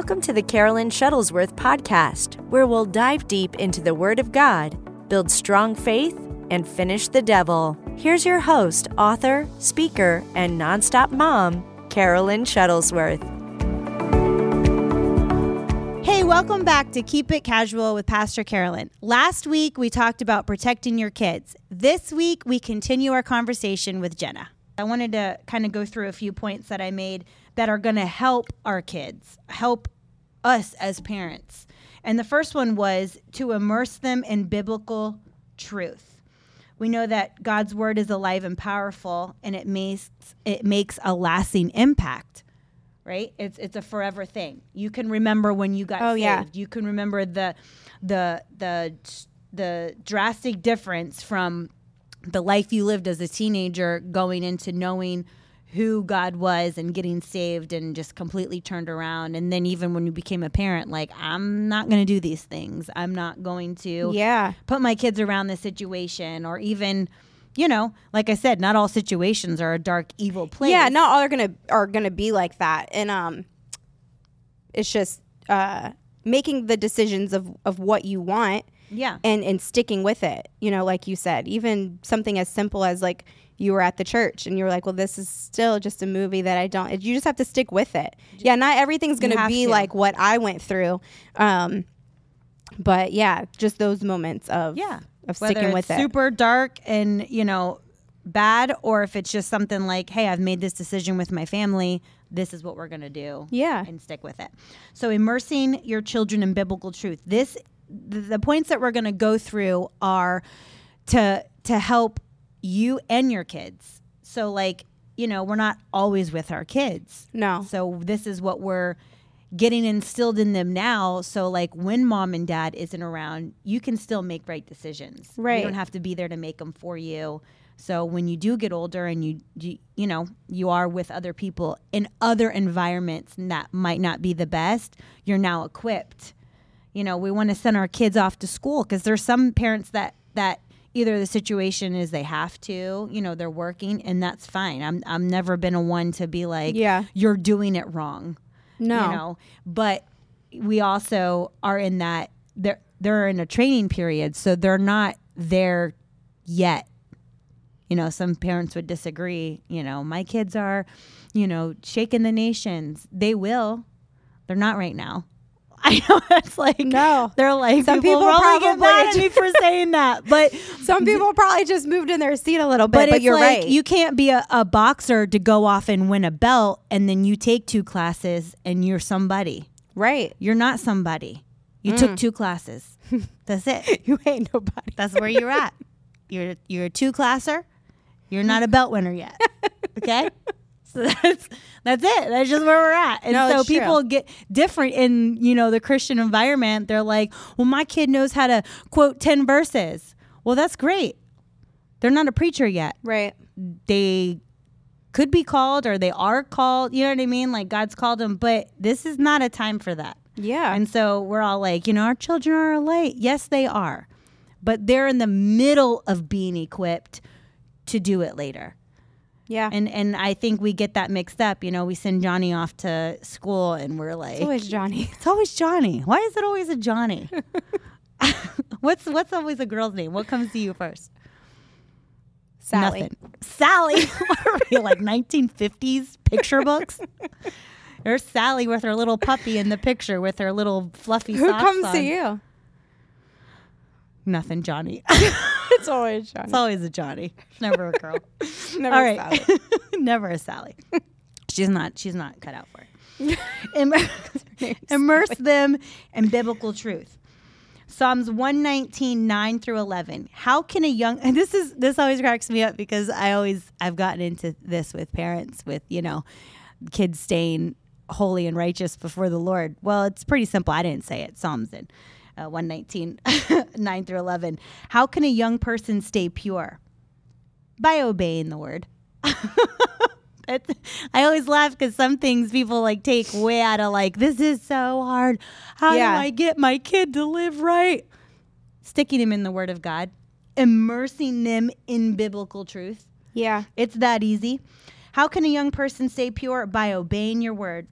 Welcome to the Carolyn Shuttlesworth podcast, where we'll dive deep into the Word of God, build strong faith, and finish the devil. Here's your host, author, speaker, and nonstop mom, Carolyn Shuttlesworth. Hey, welcome back to Keep It Casual with Pastor Carolyn. Last week we talked about protecting your kids. This week we continue our conversation with Jenna. I wanted to kind of go through a few points that I made that are going to help our kids, help us as parents. And the first one was to immerse them in biblical truth. We know that God's word is alive and powerful and it makes it makes a lasting impact. Right? It's it's a forever thing. You can remember when you got Oh, saved. yeah. You can remember the the the the drastic difference from the life you lived as a teenager going into knowing who God was and getting saved and just completely turned around. And then even when you became a parent, like, I'm not going to do these things. I'm not going to Yeah. put my kids around this situation or even, you know, like I said, not all situations are a dark, evil place. Yeah, not all are gonna are gonna be like that, and um, it's just uh making the decisions of of what you want Yeah. and and sticking with it. You know, like you said, even something as simple as like you were at the church and you were like, well, this is still just a movie that I don't. You just have to stick with it. Yeah, not everything's gonna be to. like what I went through. Um, but yeah, just those moments of Yeah. of Whether sticking it's with it. super dark and, you know, bad, or if it's just something like, hey, I've made this decision with my family. This is what we're going to do. Yeah. And stick with it. So, immersing your children in biblical truth. This, the, the points that we're going to go through are to, to help you and your kids. So, like, you know, we're not always with our kids. No. So this is what we're getting instilled in them now. So like when mom and dad isn't around, you can still make right decisions. Right. You don't have to be there to make them for you. So when you do get older and you, you you know you are with other people in other environments that might not be the best, you're now equipped. You know, we want to send our kids off to school because there's some parents that that either the situation is they have to, you know, they're working and that's fine. I'm I'm never been a one to be like, Yeah. you're doing it wrong. No. You know, but we also are in that they're they're in a training period, so they're not there yet. You know, some parents would disagree. You know, my kids are, you know, shaking the nations. They will. They're not right now. I know it's like No. They're like Some people, people probably get mad at me for saying that, but Some people probably just moved in their seat a little bit, but, but, you're like right. you can't be a, a boxer to go off and win a belt and then you take two classes and you're somebody. right. You're not somebody. You Mm. took two classes. That's it. You ain't nobody. That's where you're at. You're you're a two classer. You're not a belt winner yet. Okay? So that's that's it. That's just where we're at. And No, so it's true. people get different in, you know, the Christian environment. They're like, "Well, my kid knows how to quote 10 verses." Well, that's great. They're not a preacher yet Right. they could be called or they are called. You know what I mean? Like God's called them, but this is not a time for that. Yeah. And so we're all like, you know, our children are light. Yes, they are. But they're in the middle of being equipped to do it later. Yeah. And and I think we get that mixed up. You know, we send Johnny off to school and we're like it's always Johnny. it's always Johnny. Why is it always a Johnny? what's what's always a girl's name? What comes to you first? Sally. Nothing. Sally. are we like 1950s picture books? There's Sally with her little puppy in the picture with her little fluffy Who comes on. to you? Nothing, Johnny. It's always Johnny. it's always a Johnny. It's never a girl. Never All right. Sally. never a Sally. She's not. She's not cut out for it. Immer- immerse them in biblical truth. Psalms 119, 9 through 11. How can a young, and this is, this always cracks me up because I always, I've gotten into this with parents with, you know, kids staying holy and righteous before the Lord. Well, it's pretty simple. I didn't say it. Psalms did. Uh, 119, 9 through 11. How can a young person stay pure? By obeying the word. I always laugh because some things people like take way out of like this is so hard. How Yeah. do I get my kid to live right? Sticking him in the Word of God, immersing them in biblical truth. Yeah. It's that easy. How can a young person stay pure by obeying your word?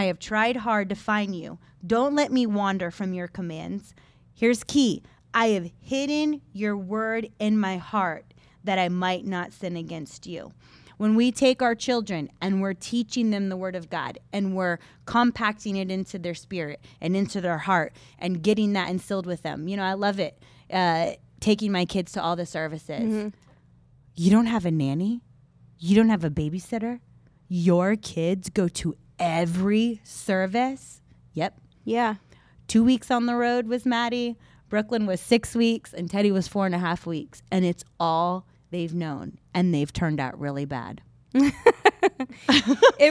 I have tried hard to find you. Don't let me wander from your commands. Here's key I have hidden your word in my heart that I might not sin against you. When we take our children and we're teaching them the word of God and we're compacting it into their spirit and into their heart and getting that instilled with them, you know, I love it. Uh, taking my kids to all the services. You don't have a nanny, you don't have a babysitter. Your kids go to every service. Yep. Yeah. Two weeks on the road was Maddie. Brooklyn was six weeks, and Teddy was four and a half weeks. And it's all they've known, and they've turned out really bad. it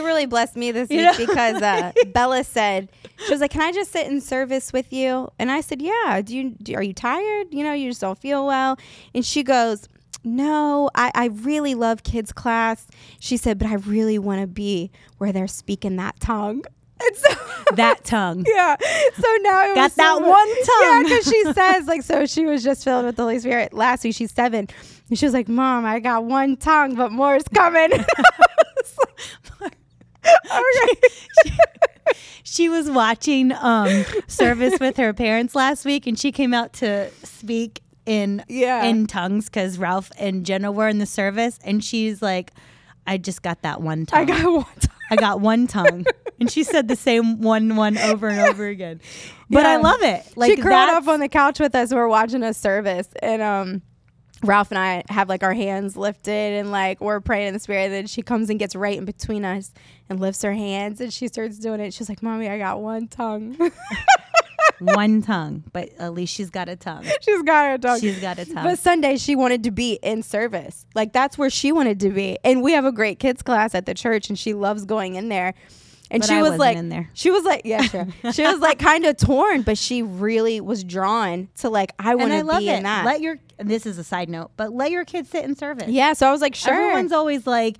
really blessed me this week because uh, Bella said she was like, "Can I just sit in service with you?" And I said, "Yeah." Do you? Do, are you tired? You know, you just don't feel well. And she goes, "No, I, I really love kids class." She said, "But I really want to be where they're speaking that tongue." And so That tongue. yeah. So now it Got was so that much- one Yeah, tongue. because she says like so she was just filled with the Holy Spirit last week. She's seven, and she was like, "Mom, I got one tongue, but more is coming." okay. She was watching um, service with her parents last week, and she came out to speak in Yeah. in tongues because Ralph and Jenna were in the service, and she's like, "I just got that one tongue. I got one tongue. I got one tongue," and she said the same one one over and over again. But I love it. Like she curled up on the couch with us. We're watching a service, and um, Ralph and I have like our hands lifted, and like we're praying in the spirit. And then she comes and gets right in between us and lifts her hands, and she starts doing it. She's like, "Mommy, I got one tongue." one tongue, but at least she's got a tongue. She's got her tongue. She's got a tongue. But Sunday, she wanted to be in service. Like that's where she wanted to be. And we have a great kids class at the church, and she loves going in there. And But she I was like, in there. she was like, yeah, sure. she was like kind of torn, but she really was drawn to like, I want to be it. in that. Let your this is a side note, but let your kids sit in service. yeah. So I was like, sure. Everyone's always like,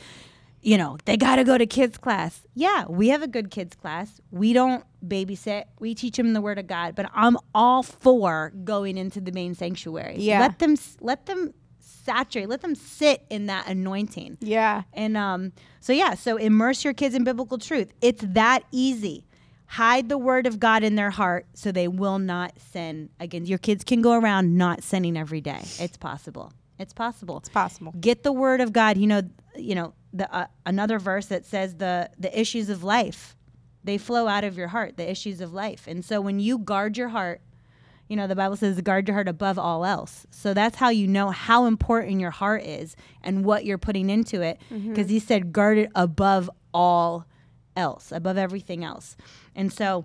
you know, they got to go to kids class. Yeah, we have a good kids class. We don't babysit. We teach them the word of God, but I'm all for going into the main sanctuary. Yeah. Let them let them saturate. Let them sit in that anointing. yeah. And um so yeah, so immerse your kids in biblical truth. It's that easy. Hide the word of God in their heart so they will not sin against your kids can go around not sinning every day. It's possible. It's possible It's possible. get the word of god you know you know the uh, another verse that says the the issues of life they flow out of your heart the issues of life. And so when you guard your heart you know the bible says guard your heart above all else. So that's how you know how important your heart is and what you're putting into it because he said guard it above all else above everything else. And so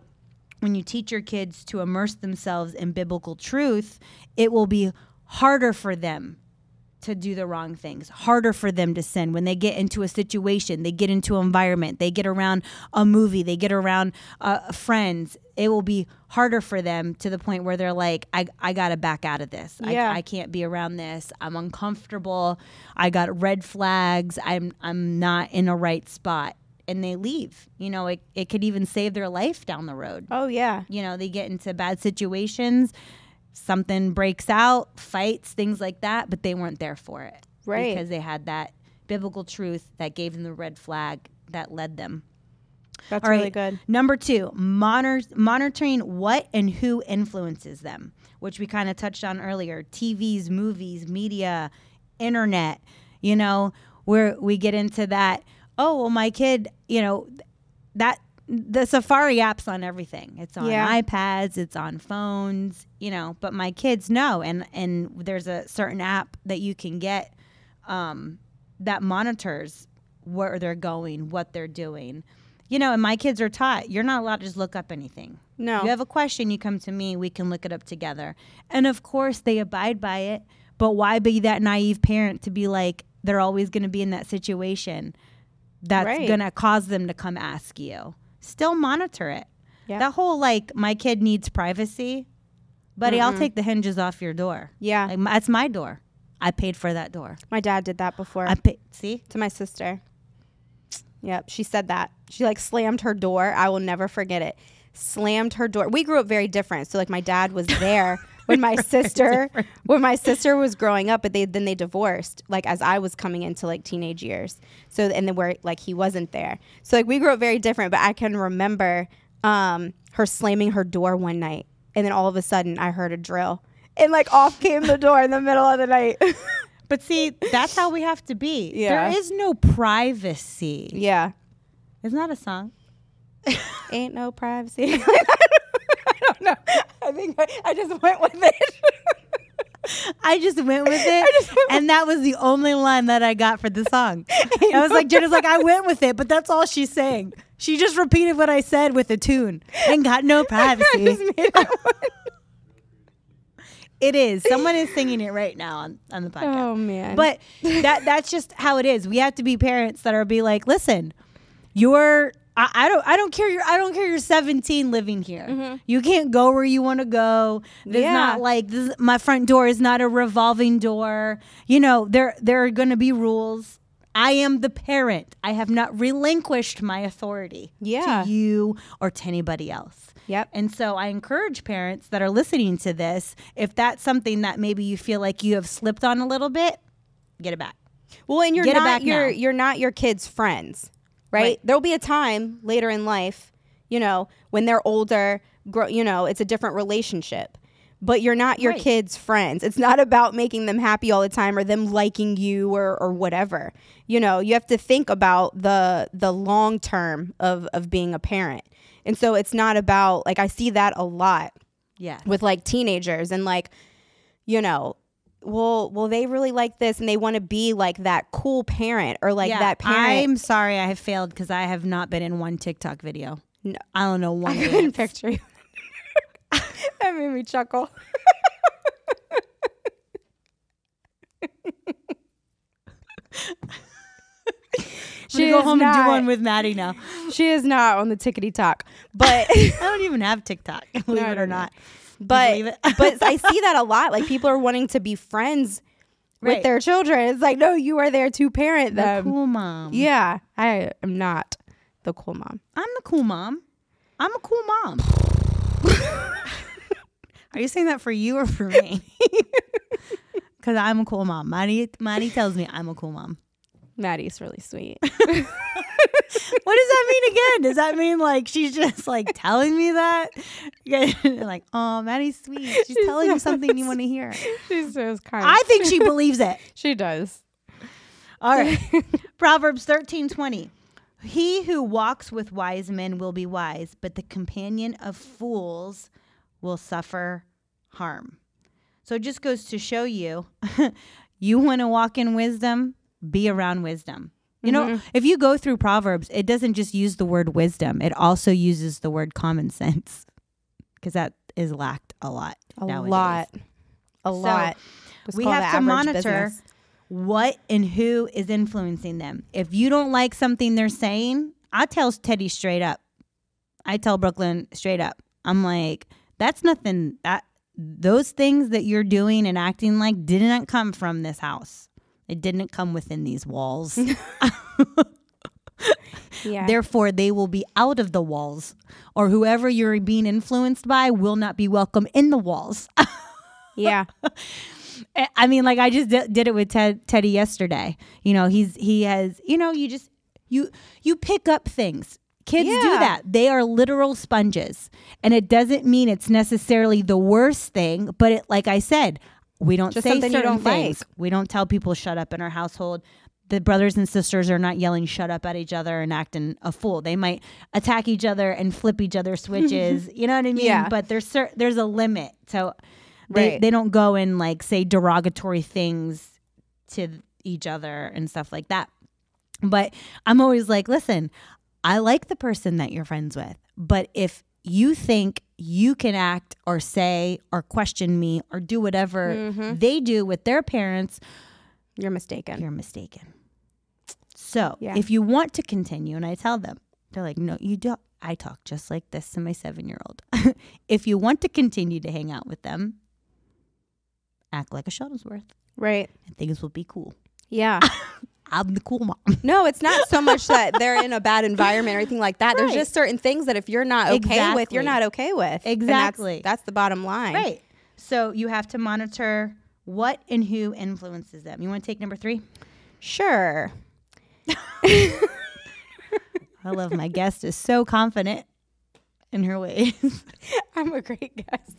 when you teach your kids to immerse themselves in biblical truth it will be harder for them to do the wrong things, harder for them to sin when they get into a situation, they get into an environment, they get around a movie, they get around uh, friends. It will be harder for them to the point where they're like, I, I got to back out of this. Yeah. I, I can't be around this. I'm uncomfortable. I got red flags. I'm, I'm not in a right spot. And they leave. You know, it, it could even save their life down the road Oh yeah. you know they get into bad situations something breaks out fights things like that but they weren't there for it Right. because they had that biblical truth that gave them the red flag that led them That's All really good. Number two, monitor, monitoring what and who influences them, which we kind of touched on earlier. TVs, movies, media, internet. You know, where we get into that. Oh, well, my kid. You know, that the Safari app's on everything. It's on Yeah. iPads. It's on phones. You know, but my kids know, and and there's a certain app that you can get um, that monitors where they're going, what they're doing. You know, and my kids are taught you're not allowed to just look up anything. No. You have a question, you come to me, we can look it up together. And of course, they abide by it. But why be that naive parent to be like, they're always going to be in that situation that's Right. going to cause them to come ask you? Still monitor it. Yeah. That whole like, my kid needs privacy, buddy, I'll take the hinges off your door. Yeah. Like, my, that's my door. I paid for that door. My dad did that before. I paid. See? to my sister. Yep, she said that. She like slammed her door. I will never forget it. Slammed her door. We grew up very different. So like my dad was there, when my sister when my sister was growing up, but they then they divorced. Like as I was coming into like teenage years. So and then where like he wasn't there. So like we grew up very different. But I can remember um, her slamming her door one night, and then all of a sudden I heard a drill, and like off came the door in the middle of the night. But see, that's how we have to be. Yeah. There is no privacy. yeah, Isn't that a song? ain't no privacy. I don't know. I think I, I just went with it. I just went with it, and that was the only line that I got for the song. I was like, Jenna's like, I went with it, but that's all she's saying. She just repeated what I said with a tune and got no privacy. it is. Someone is singing it right now on, on the podcast. oh man. But that that's just how it is. We have to be parents that are be like, listen, you're I, I don't I don't care you're I don't care you're 17 living here. Mm-hmm. You can't go where you want to go. There's Yeah. not like this, my front door is not a revolving door. You know, there there are going to be rules. I am the parent. I have not relinquished my authority Yeah. to you or to anybody else. Yep. And so I encourage parents that are listening to this, if that's something that maybe you feel like you have slipped on a little bit, get it back. Well, and you're Get not back your now. you're not your kids' friends, right? Right. There'll be a time later in life, you know, when they're older, grow, you know, it's a different relationship. But you're not your Right. kids' friends. It's not about making them happy all the time or them liking you or or whatever. You know, you have to think about the the long term of of being a parent. And so it's not about like I see that a lot Yeah. with like teenagers and like you know well well they really like this and they want to be like that cool parent or like that parent I'm sorry I have failed because I have not been in one TikTok video. No. I don't know one. I couldn't picture you that made me chuckle She go home and do one with Maddie now. she is not on the tickety talk but I don't even have TikTok, believe I it or know. But but I see that a lot like people are wanting to be friends Right. with their children it's like no you are there to parent The them cool mom. yeah I am not the cool mom I'm the cool mom. I'm a cool mom. Are you saying that for you or for me? Because I'm a cool mom. Maddie, Maddie tells me I'm a cool mom. Maddie's really sweet What does that mean again? Does that mean like she's just like telling me that? like, oh, Maddie's sweet. She's telling you something you want to hear. She's so kind. I think she believes it. she does. All right. Proverbs thirteen twenty. He who walks with wise men will be wise, but the companion of fools will suffer harm. So it just goes to show you you want to walk in wisdom, be around wisdom. You know, mm-hmm. if you go through Proverbs, it doesn't just use the word wisdom, it also uses the word common sense because that is lacked a lot. A nowadays. lot. A lot. Let's we have to monitor business. what and who is influencing them. If you don't like something they're saying, I tell Teddy straight up. I tell Brooklyn straight up. I'm like, that's nothing that those things that you're doing and acting like didn't come from this house. It didn't come within these walls. Yeah. Therefore, they will be out of the walls, or whoever you're being influenced by will not be welcome in the walls. yeah. I- mean, like I just did, did it with Ted, Teddy yesterday. You know, he's he has you know you just you you pick up things. Kids do that. They are literal sponges, and it doesn't mean it's necessarily the worst thing. But it, like I said, we don't Just say certain don't things. like. We don't tell people shut up in our household. The brothers and sisters are not yelling shut up at each other and acting a fool. They might attack each other and flip each other switches. you know what I mean? Yeah. But there's cer- there's a limit. So they Right. they don't go and like say derogatory things to each other and stuff like that. But I'm always like, listen, I like the person that you're friends with, but if you think you can act or say or question me or do whatever Mm-hmm. they do with their parents, You're mistaken. you're mistaken. So Yeah. if you want to continue, and I tell them, they're like, no, you don't. I talk just like this to my seven year old. if you want to continue to hang out with them, act like a Shuttlesworth Right. and things will be cool. Yeah. I'm the cool mom. No, it's not so much that they're in a bad environment or anything like that. There's just certain things that if you're not okay with, you're not okay with. Exactly. that's, that's the bottom line. right. So you have to monitor what and who influences them. You want to take number three? Sure. I love my guest is so confident in her ways. I'm a great guest.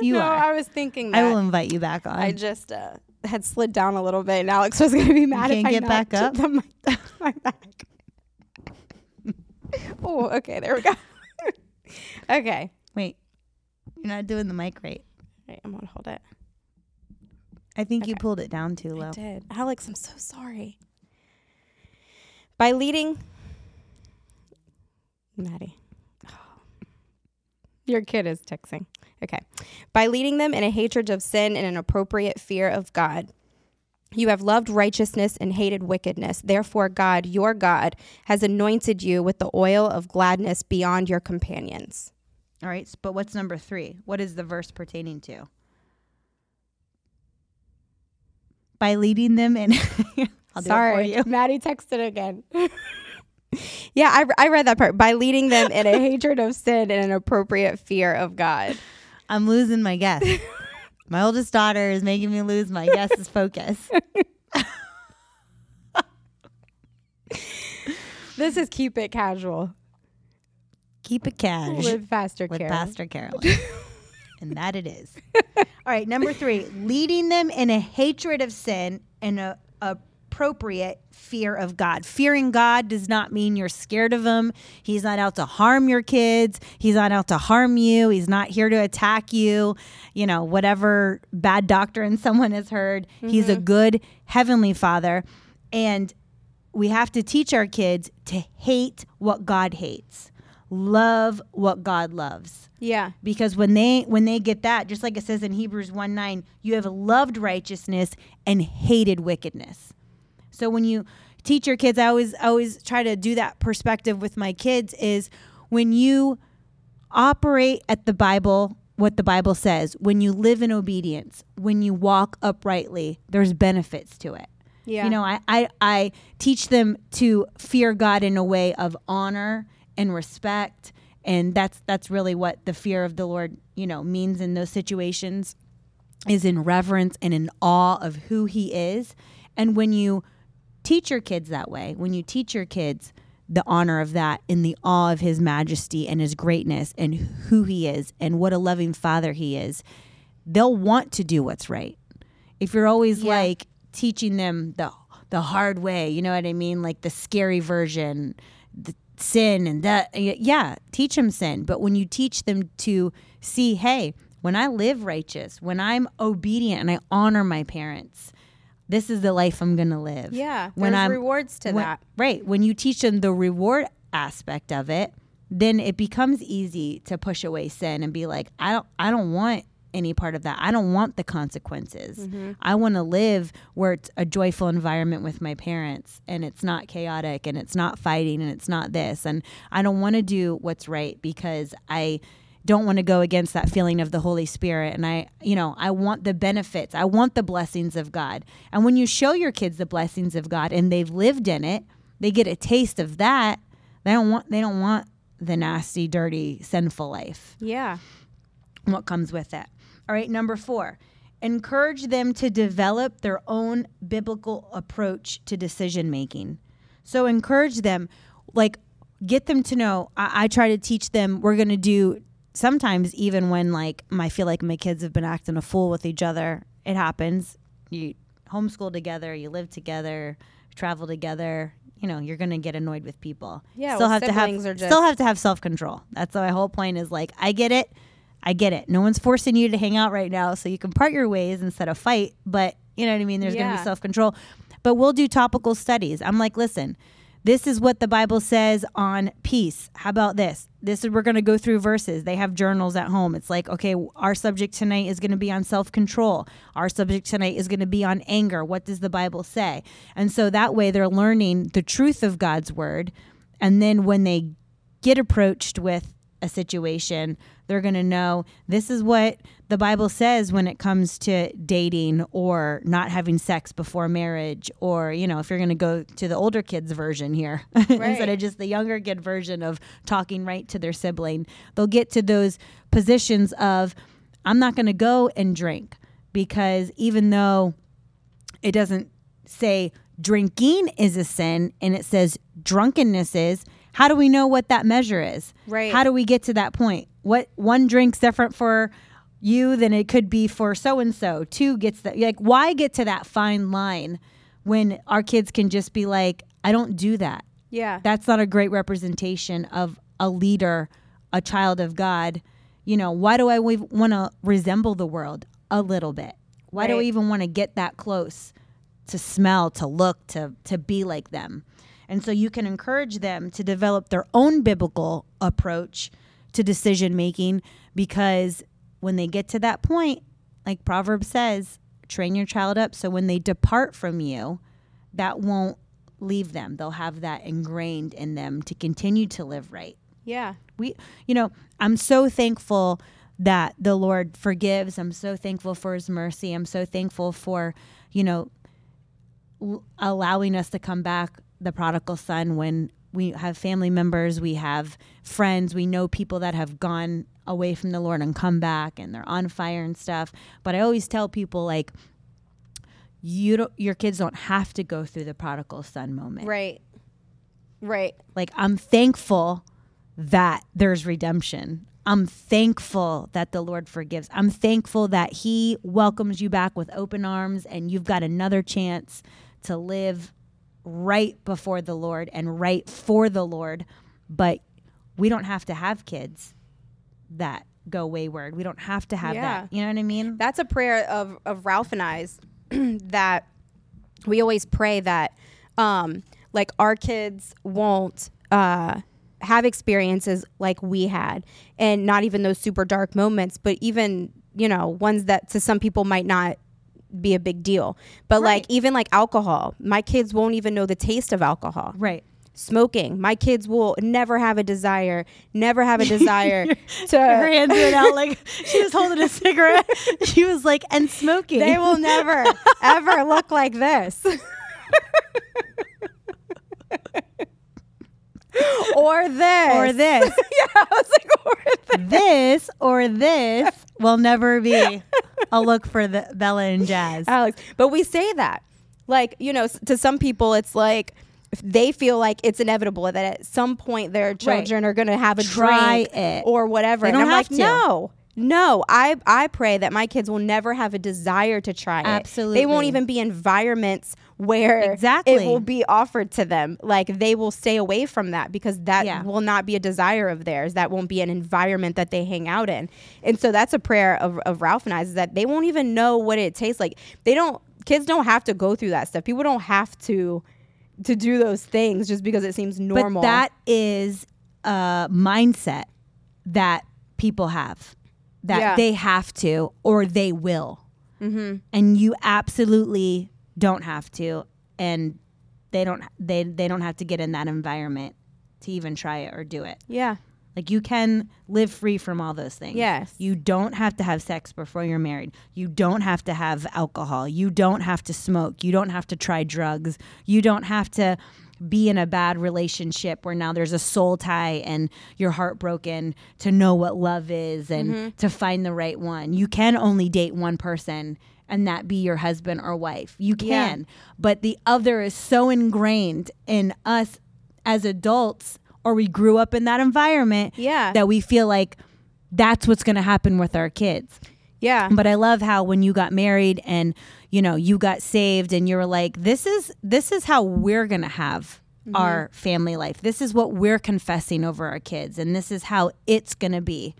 You no, are. I was thinking that. I will invite you back on. I just uh, had slid down a little bit, and Alex was going to be mad if I can't if I get back up? the mic my back. oh, okay, there we go. okay, Wait, you're not doing the mic right. Right, I'm gonna hold it. I think you pulled it down too low. I did, Alex. I'm so sorry. By leading, Maddie, your kid is texting. Okay, by leading them in a hatred of sin and an appropriate fear of God. You have loved righteousness and hated wickedness. Therefore, God, your God, has anointed you with the oil of gladness beyond your companions. All right, but what's number three? What is the verse pertaining to? By leading them in. I'll do Sorry, it for you. Maddie texted again. yeah, I, I read that part. By leading them in a hatred of sin and an appropriate fear of God. I'm losing my guess. my oldest daughter is making me lose my guess's focus. This is keep it casual Keep it cash with Pastor with Carol. Pastor Carolyn. and that it is. All right, number three, leading them in a hatred of sin and a appropriate fear of God. Fearing God does not mean you're scared of him. He's not out to harm your kids. He's not out to harm you. He's not here to attack you. You know, whatever bad doctrine someone has heard. He's a mm-hmm. good heavenly father. And we have to teach our kids to hate what God hates. Love what God loves Yeah. because when they when they get that just like it says in hebrews 1 9 you have loved righteousness and hated wickedness so when you teach your kids i always I always try to do that perspective with my kids is when you operate at the bible what the bible says when you live in obedience when you walk uprightly there's benefits to it Yeah. you know I, I i teach them to fear god in a way of honor and respect and that's that's really what the fear of the lord you know means in those situations is in reverence and in awe of who he is and when you teach your kids that way. When you teach your kids the honor of that in the awe of his majesty and his greatness and who he is and what a loving father he is they'll want to do what's right. If you're always Yeah. like teaching them the the hard way you know what i mean? Like the scary version the sin and that yeah teach them sin. But when you teach them to see hey when i live righteous when i'm obedient and i honor my parents this is the life i'm gonna live Yeah. when There's i'm rewards to when- that. right when you teach them the reward aspect of it then it becomes easy to push away sin and be like i don't i don't want any part of that i don't want the consequences Mm-hmm. i want to live where it's a joyful environment with my parents and it's not chaotic and it's not fighting and it's not this and i don't want to do what's right because i don't want to go against that feeling of the holy spirit and i you know i want the benefits i want the blessings of god. And when you show your kids the blessings of god and they've lived in it they get a taste of that they don't want they don't want the nasty dirty sinful life. Yeah. what comes with it? All right number 4 encourage them to develop their own biblical approach to decision making so encourage them like get them to know i, I try to teach them we're going to do sometimes even when like i feel like my kids have been acting a fool with each other it happens. You homeschool together you live together travel together you know you're going to get annoyed with people. Yeah, still well, have to have still have to have self-control. That's my whole point is like i get it. I get it. No one's forcing you to hang out right now so you can part your ways instead of fight but you know what i mean? There's going to be self-control. But we'll do topical studies. I'm like listen this is what the bible says on peace. How about this? This is we're going to go through verses. They have journals at home. It's like okay our subject tonight is going to be on self-control. Our subject tonight is going to be on anger. What does the bible say? And so that way they're learning the truth of god's word and then when they get approached with a situation, they're going to know. This is what the Bible says when it comes to dating or not having sex before marriage, or, you know, if you're going to go to the older kids' version here instead of just the younger kid version of talking right to their sibling, they'll get to those positions of, I'm not going to go and drink because even though it doesn't say drinking is a sin and it says drunkenness is, how do we know what that measure is? Right. How do we get to that point? What one drink's different for you than it could be for so and so. Two gets that like why get to that fine line when our kids can just be like, I don't do that. Yeah. That's not a great representation of a leader, a child of God. You know, why do I want to resemble the world a little bit? Why do I even want to get that close to smell, to look, to to be like them? And so you can encourage them to develop their own biblical approach to decision making because when they get to that point, like Proverbs says, train your child up so when they depart from you, that won't leave them. They'll have that ingrained in them to continue to live right. yeah. We, you know, I'm so thankful that the Lord forgives. I'm so thankful for His mercy. I'm so thankful for, you know, l- allowing us to come back, the prodigal son, when we have family members, we have friends, we know people that have gone away from the Lord and come back and they're on fire and stuff. But I always tell people, like, you don't, your kids don't have to go through the prodigal son moment Right. Right. like i'm thankful that there's redemption i'm thankful that the lord forgives i'm thankful that he welcomes you back with open arms and you've got another chance to live right before the lord and right for the lord but we don't have to have kids that go wayward. We don't have to have Yeah. that you know what i mean? That's a prayer of, of Ralph and I's that we always pray that um, like our kids won't uh, have experiences like we had and not even those super dark moments, but even, you know, ones that to some people might not be a big deal. But like even like alcohol, my kids won't even know the taste of alcohol. right Smoking, my kids will never have a desire, never have a desire to her hands went out like she was holding a cigarette she was like and smoking They will never ever look like this. or this. or this yeah, I was like, or this. this or this will never be a look for the Bella and Jazz. Alex. But we say that. Like, you know, to some people, it's like they feel like it's inevitable that at some point their children are going to have a Try it. or whatever. They don't I'm have like, to. no. No, I I pray that my kids will never have a desire to try it. Absolutely, they won't even be environments where Exactly. it will be offered to them. Like they will stay away from that because that Yeah. will not be a desire of theirs. That won't be an environment that they hang out in. And so that's a prayer of, of Ralph and I's is that they won't even know what it tastes like. They don't kids don't have to go through that stuff. People don't have to to do those things just because it seems normal. But that is a mindset that people have that Yeah. they have to or they will. Mm-hmm. And you absolutely don't have to. And they don't they they don't have to get in that environment to even try it or do it. yeah. Like you can live free from all those things. Yes. You don't have to have sex before you're married. You don't have to have alcohol. You don't have to smoke. You don't have to try drugs. You don't have to be in a bad relationship where now there's a soul tie and you're heartbroken to know what love is and Mm-hmm. to find the right one. You can only date one person and that be your husband or wife. You Yeah. can. But the other is so ingrained in us as adults or we grew up in that environment Yeah. that we feel like that's what's going to happen with our kids. Yeah. But I love how when you got married and you know you got saved and you were like this is this is how we're going to have Mm-hmm. our family life. This is what we're confessing over our kids and this is how it's going to be.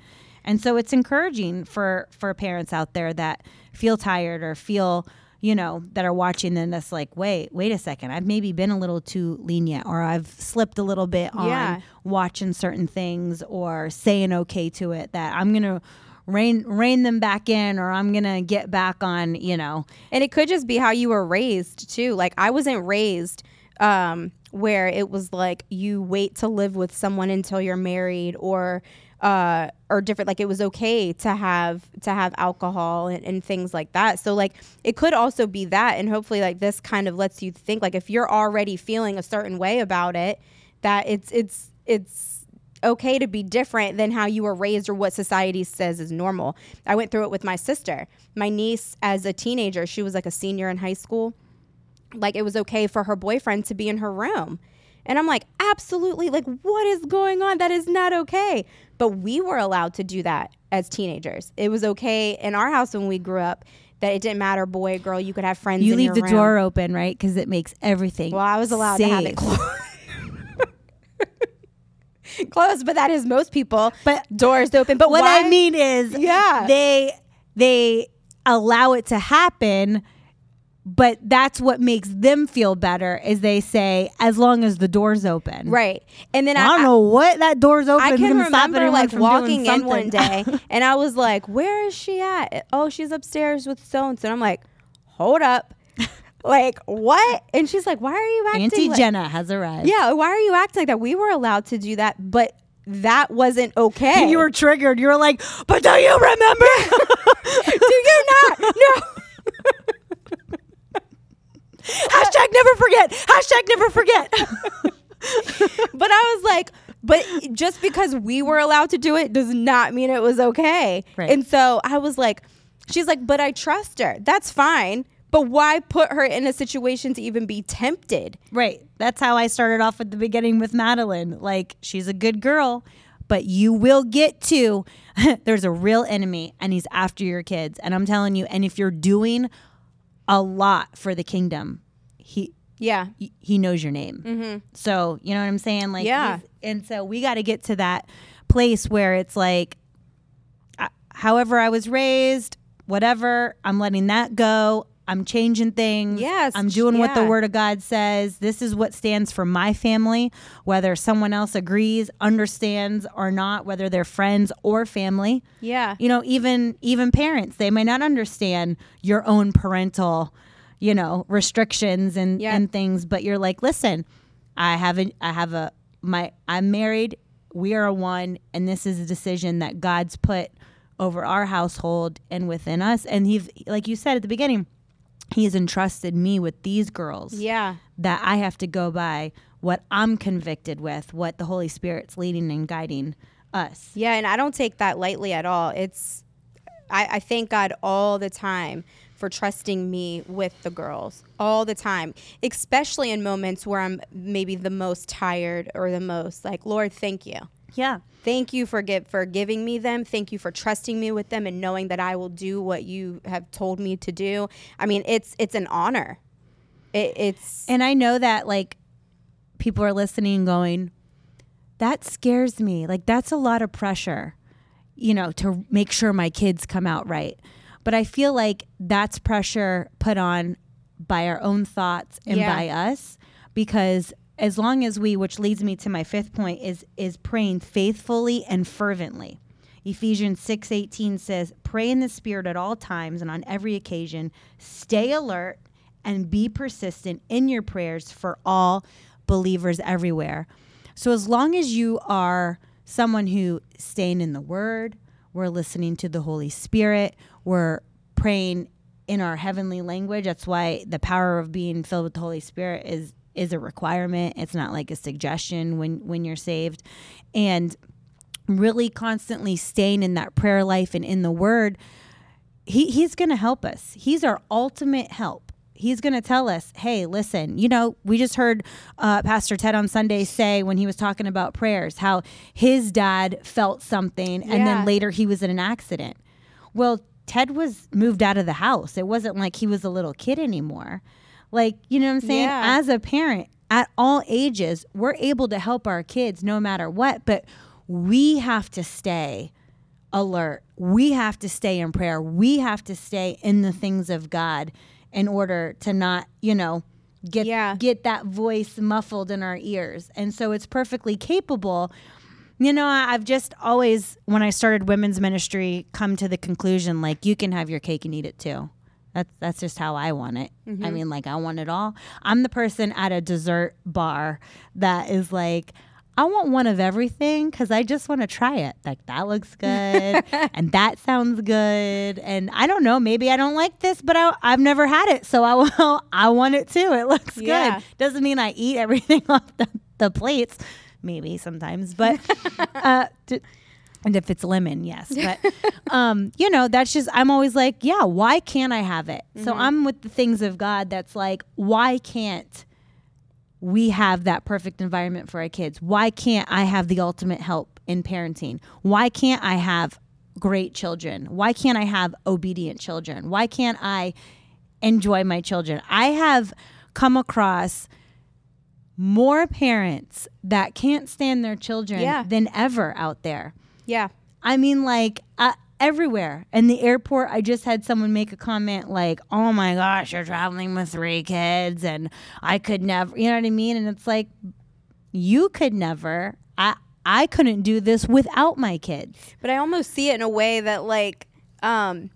And so it's encouraging for for parents out there that feel tired or feel you know that are watching and that's like wait wait a second I've maybe been a little too lenient or I've slipped a little bit on Yeah. watching certain things or saying okay to it that I'm going to rein rein them back in or I'm going to get back on, you know. And it could just be how you were raised too. Like I wasn't raised um, where it was like you wait to live with someone until you're married or uh, or different. Like it was okay to have to have alcohol and, and things like that. So like it could also be that, and hopefully like this kind of lets you think like if you're already feeling a certain way about it, that it's it's it's okay to be different than how you were raised or what society says is normal. I went through it with my sister. My niece, as a teenager, she was like a senior in high school. Like it was okay for her boyfriend to be in her room. And I'm like, absolutely. Like, what is going on? That is not okay. But we were allowed to do that as teenagers. It was okay in our house when we grew up that it didn't matter, boy, girl, you could have friends. You leave the room. door open, right? Because it makes everything. Well, I was allowed to have it closed. closed, but that is most people. But doors open. But what why- I mean is, Yeah. they they allow it to happen, but that's what makes them feel better. Is they say as long as the door's open, right? And then I, I, don't know what that door's open. I can remember like walking in one day, and I was like, "Where is she at? Oh, she's upstairs with so and so." I'm like, "Hold up." Like what? And she's like, "Why are you acting?" Auntie like- Jenna has arrived. Yeah, why are you acting like that? We were allowed to do that, but that wasn't okay. And you were triggered. You were like, "But do you remember?" do you not? No. Hashtag never forget. Hashtag never forget. But I was like, but just because we were allowed to do it does not mean it was okay. Right. And so I was like, she's like, but I trust her. That's fine. But why put her in a situation to even be tempted? Right. That's how I started off at the beginning with Madeline. Like, she's a good girl, but you will get to there's a real enemy and he's after your kids. And I'm telling you, and if you're doing a lot for the kingdom, he Yeah. he- he knows your name. Mm-hmm. So, you know what I'm saying? Like, Yeah. and so we got to get to that place where it's like, I- however I was raised, whatever, I'm letting that go. I'm changing things. Yes, I'm doing what the word of God says. This is what stands for my family, whether someone else agrees, understands or not, whether they're friends or family Yeah. you know even even parents they might not understand your own parental you know restrictions and Yeah. and things but you're like listen i haven't i have a my i'm married we are a one and this is a decision that god's put over our household and within us and he's like you said at the beginning he's entrusted me with these girls Yeah. that i have to go by what i'm convicted with what the holy spirit's leading and guiding us Yeah. And I don't take that lightly at all. It's, I, I thank God all the time for trusting me with the girls all the time, especially in moments where I'm maybe the most tired or the most like, Lord, thank you. Yeah Thank you for give, for giving me them. Thank you for trusting me with them and knowing that I will do what you have told me to do. I mean, it's it's an honor. It, it's And I know that like people are listening and going, that scares me. Like that's a lot of pressure, you know, to make sure my kids come out right. But I feel like that's pressure put on by our own thoughts and Yeah. by us because as long as we which leads me to my fifth point is is praying faithfully and fervently. Ephesians 6:18 says, "Pray in the spirit at all times and on every occasion. Stay alert and be persistent in your prayers for all believers everywhere." So as long as you are someone who staying in the word, we're listening to the Holy Spirit, we're praying in our heavenly language. That's why the power of being filled with the Holy Spirit is is a requirement. It's not like a suggestion when when you're saved. And really constantly staying in that prayer life and in the word, he, he's going to help us. He's our ultimate help. He's going to tell us, hey, listen, you know, we just heard uh, Pastor Ted on Sunday say when he was talking about prayers how his dad felt something and Yeah. then later he was in an accident. Well, Ted was moved out of the house. It wasn't like he was a little kid anymore. Like, you know what I'm saying? Yeah. As a parent, at all ages, we're able to help our kids no matter what, but we have to stay alert. We have to stay in prayer. We have to stay in the things of God in order to not, you know, get Yeah. get that voice muffled in our ears. And so it's perfectly capable. You know, I've just always when I started women's ministry come to the conclusion like you can have your cake and eat it too. That's that's just how I want it. I mean, like I want it all. I'm the person at a dessert bar that is like, I want one of everything because I just want to try it. Like that looks good and that sounds good, and I don't know. Maybe I don't like this, but I, I've never had it, so I will. I want it too. It looks Yeah. good. Doesn't mean I eat everything off the, the plates. maybe sometimes, but uh, d- and if it's lemon, yes. But um, you know, that's just I'm always like, yeah, why can't I have it? So I'm with the things of God. That's like, why can't we have that perfect environment for our kids? Why can't I have the ultimate help in parenting? Why can't I have great children? Why can't I have obedient children? Why can't I enjoy my children? I have come across more parents that can't stand their children Yeah. than ever out there. Yeah. I mean, like uh, everywhere. In the airport, I just had someone make a comment like, "Oh my gosh, you're traveling with three kids, and I could never." You know what I mean? And it's like, you could never. I I couldn't do this without my kids. But I almost see it in a way that like um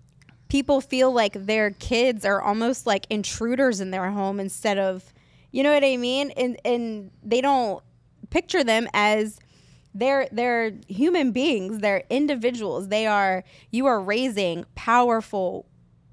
people feel like their kids are almost like intruders in their home instead of you know what I mean? And and they don't picture them as they're they're human beings, they're individuals. They are you are raising powerful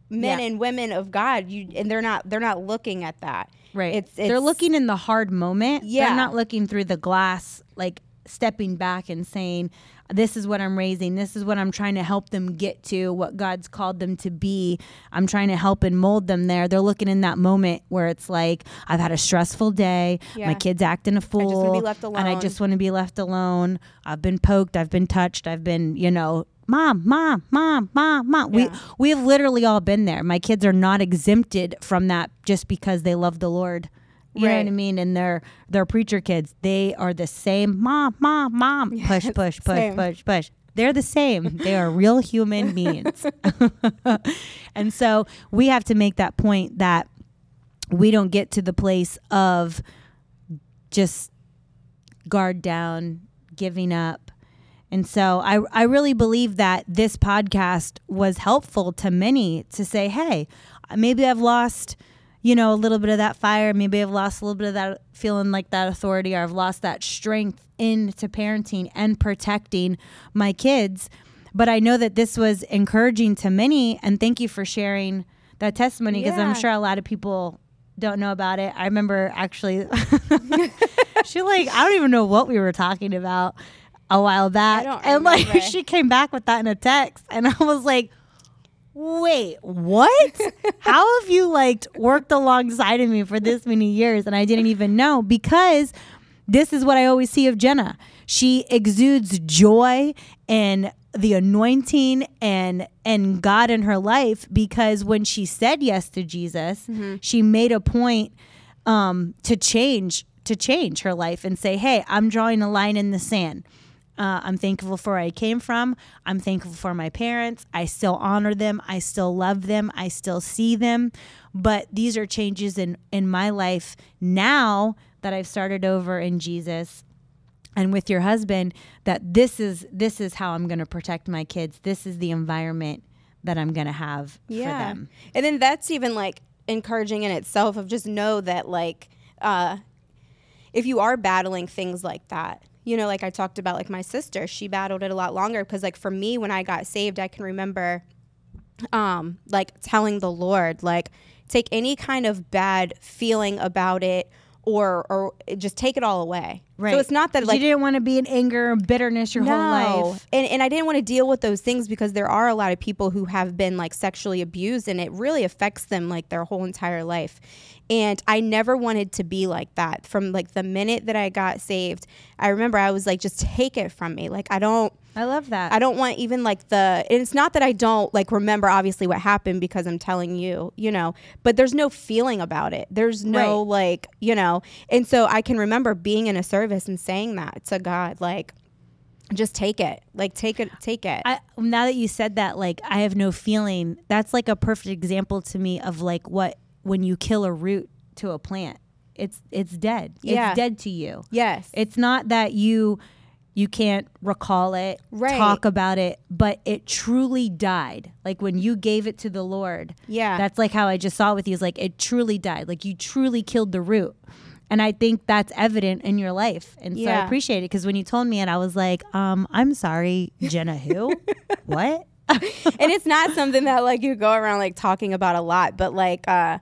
men Yeah. and women of God. You and they're not they're not looking at that. right It's, They're looking in the hard moment. Yeah. They're not looking through the glass, like stepping back and saying, This is what I'm raising. This is what I'm trying to help them get to, what God's called them to be. I'm trying to help and mold them there. They're looking in that moment where it's like, I've had a stressful day. Yeah. My kid's acting a fool. left And I just want to be left alone. I've been poked. I've been touched. I've been, you know, mom, mom, mom, mom, mom. We we have literally all been there. My kids are not exempted from that just because they love the Lord. You know what I mean? And they're they're preacher kids. They are the same. Mom, mom, mom. Push, push, push, same. push, push. They're the same. They are real human beings. and so we have to make that point that we don't get to the place of just guard down, giving up. And so I, I really believe that this podcast was helpful to many to say, hey, maybe I've lost, you know, a little bit of that fire. Maybe I've lost a little bit of that feeling like that authority, or I've lost that strength into parenting and protecting my kids. But I know that this was encouraging to many. And thank you for sharing that testimony because Yeah. I'm sure a lot of people don't know about it. I remember actually, she like, I don't even know what we were talking about a while back. and like, she came back with that in a text. And I was like, wait, what? How have you like worked alongside of me for this many years? And I didn't even know because this is what I always see of Jenna. She exudes joy and the anointing and and God in her life because when she said yes to Jesus, she made a point um, to change to change her life and say, "Hey, I'm drawing a line in the sand." Uh, I'm thankful for where I came from. I'm thankful for my parents. I still honor them. I still love them. I still see them. But these are changes in, in my life now that I've started over in Jesus and with your husband that this is this is how I'm going to protect my kids. This is the environment that I'm going to have for them. And then that's even like encouraging in itself of just know that like uh if you are battling things like that, you know, like I talked about like my sister, she battled it a lot longer because like for me when I got saved, I can remember um like telling the Lord like take any kind of bad feeling about it or or just take it all away. So it's not that like you didn't want to be in anger and bitterness your whole life. and, and I didn't want to deal with those things because there are a lot of people who have been like sexually abused and it really affects them like their whole entire life. And I never wanted to be like that. From like the minute that I got saved, I remember I was like, just take it from me. Like I don't I love that. I don't want even like the and it's not that I don't like remember obviously what happened because I'm telling you, you know, but there's no feeling about it. There's no Right. like, you know. And so I can remember being in a service and saying that to God like just take it. Like take it take it. I, now that you said that, like I have no feeling. That's like a perfect example to me of like what when you kill a root to a plant, it's it's dead. Yeah. It's dead to you. yes. It's not that you you can't recall it, Right. talk about it, but it truly died. Like when you gave it to the Lord. Yeah. That's like how I just saw it with you. Is like it truly died. Like you truly killed the root. And I think that's evident in your life. And so I appreciate it because when you told me it, I was like, um, I'm sorry, Jenna who? what? and it's not something that like you go around like talking about a lot, but like uh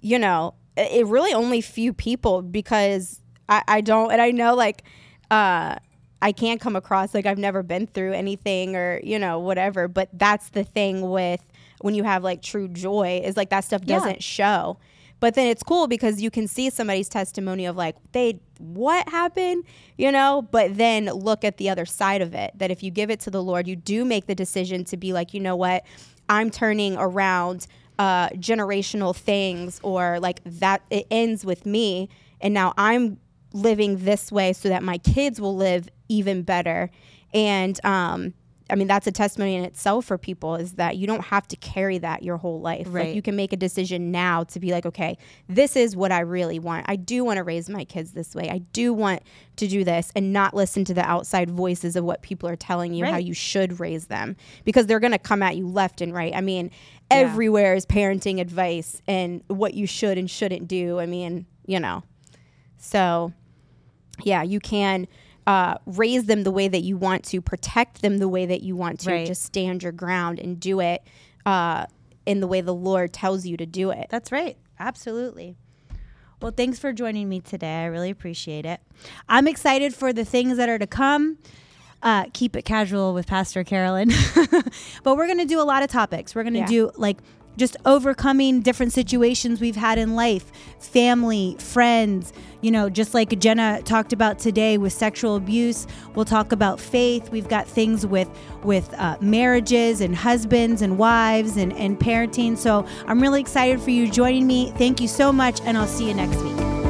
you know, it really only few people because I, I don't and I know like uh, I can't come across like I've never been through anything or you know whatever. But that's the thing with when you have like true joy is like that stuff doesn't show. But then it's cool because you can see somebody's testimony of like they what happened, you know, but then look at the other side of it that if you give it to the Lord, you do make the decision to be like, you know what, I'm turning around uh, generational things or like that it ends with me and now I'm living this way so that my kids will live even better. And um, I mean, that's a testimony in itself for people is that you don't have to carry that your whole life. Right. Like you can make a decision now to be like, okay, this is what I really want. I do want to raise my kids this way. I do want to do this and not listen to the outside voices of what people are telling you how you should raise them because they're going to come at you left and right. I mean, everywhere is parenting advice and what you should and shouldn't do. I mean, you know. So, yeah, you can uh, raise them the way that you want to, protect them the way that you want to, Right. just stand your ground and do it uh, in the way the Lord tells you to do it. That's right. Absolutely. Well, thanks for joining me today. I really appreciate it. I'm excited for the things that are to come. Uh, keep it casual with Pastor Carolyn. but we're going to do a lot of topics. We're going to Yeah. do like just overcoming different situations we've had in life, family, friends, you know, just like Jenna talked about today with sexual abuse. We'll talk about faith. We've got things with with uh, marriages and husbands and wives and, and parenting. So I'm really excited for you joining me. Thank you so much, and I'll see you next week.